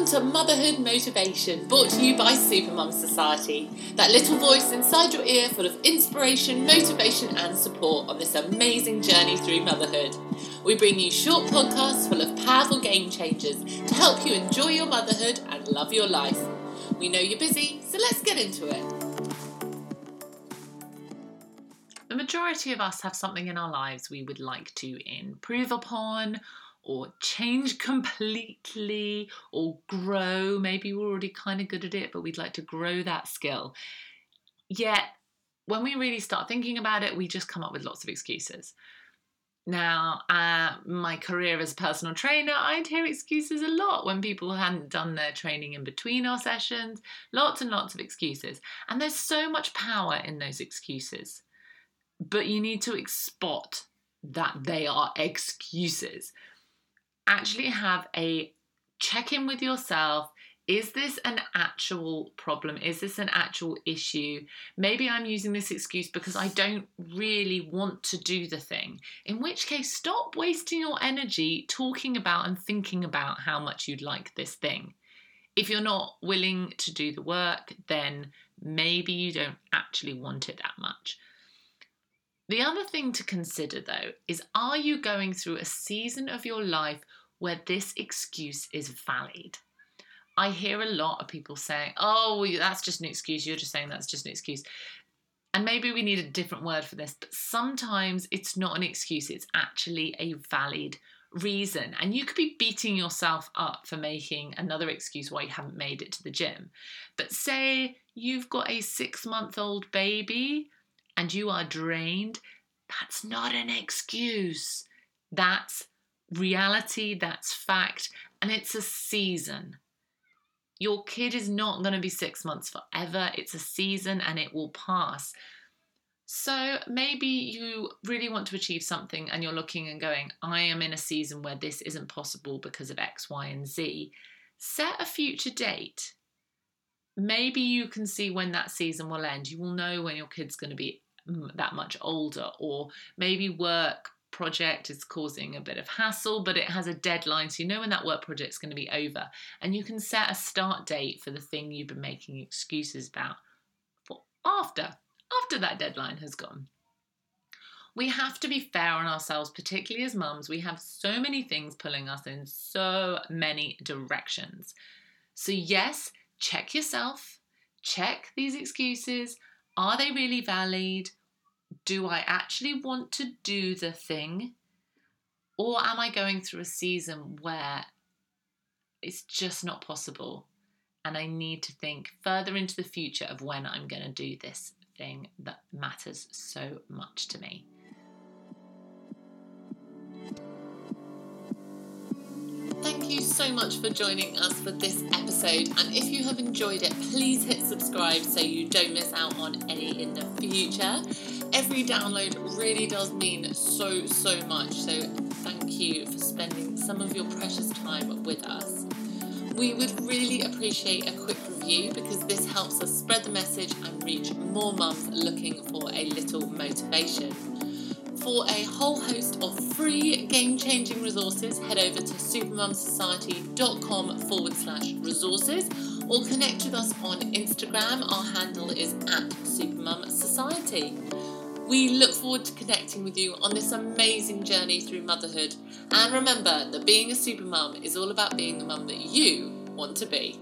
Welcome to Motherhood Motivation, brought to you by Supermum Society. That little voice inside your ear full of inspiration, motivation, and support on this amazing journey through motherhood. We bring you short podcasts full of powerful game changers to help you enjoy your motherhood and love your life. We know you're busy, so let's get into it. The majority of us have something in our lives we would like to improve upon or change completely or grow. Maybe we're already kind of good at it, but we'd like to grow that skill. Yet, when we really start thinking about it, we just come up with lots of excuses. Now, uh, my career as a personal trainer, I'd hear excuses a lot when people hadn't done their training in between our sessions. Lots and lots of excuses. And there's so much power in those excuses. But you need to spot that they are excuses actually have a check in with yourself. Is this an actual problem? Is this an actual issue? Maybe I'm using this excuse because I don't really want to do the thing. In which case, stop wasting your energy talking about and thinking about how much you'd like this thing. If you're not willing to do the work, then maybe you don't actually want it that much. The other thing to consider though is are you going through a season of your life where this excuse is valid. I hear a lot of people saying, oh, that's just an excuse. You're just saying that's just an excuse. And maybe we need a different word for this, but sometimes it's not an excuse, it's actually a valid reason. And you could be beating yourself up for making another excuse why you haven't made it to the gym. But say you've got a six month old baby and you are drained, that's not an excuse. That's reality, that's fact, and it's a season. Your kid is not going to be six months forever. It's a season and it will pass. So maybe you really want to achieve something and you're looking and going, I am in a season where this isn't possible because of X, Y, and Z. Set a future date. Maybe you can see when that season will end. You will know when your kid's going to be mm, that much older, or maybe work project is causing a bit of hassle, but it has a deadline, so you know when that work project is going to be over. And you can set a start date for the thing you've been making excuses about for after, after that deadline has gone. We have to be fair on ourselves, particularly as mums. We have so many things pulling us in so many directions. So, yes, check yourself, check these excuses. Are they really valid? Do I actually want to do the thing? Or am I going through a season where it's just not possible and I need to think further into the future of when I'm going to do this thing that matters so much to me? Thank you so much for joining us for this episode. And if you have enjoyed it, please hit subscribe so you don't miss out on any in the future. Every download really does mean so, so much. So thank you for spending some of your precious time with us. We would really appreciate a quick review because this helps us spread the message and reach more mums looking for a little motivation. For a whole host of free game changing resources, head over to supermumsociety.com forward slash resources or connect with us on Instagram. Our handle is at Supermum Society. We look forward to connecting with you on this amazing journey through motherhood. And remember that being a supermum is all about being the mum that you want to be.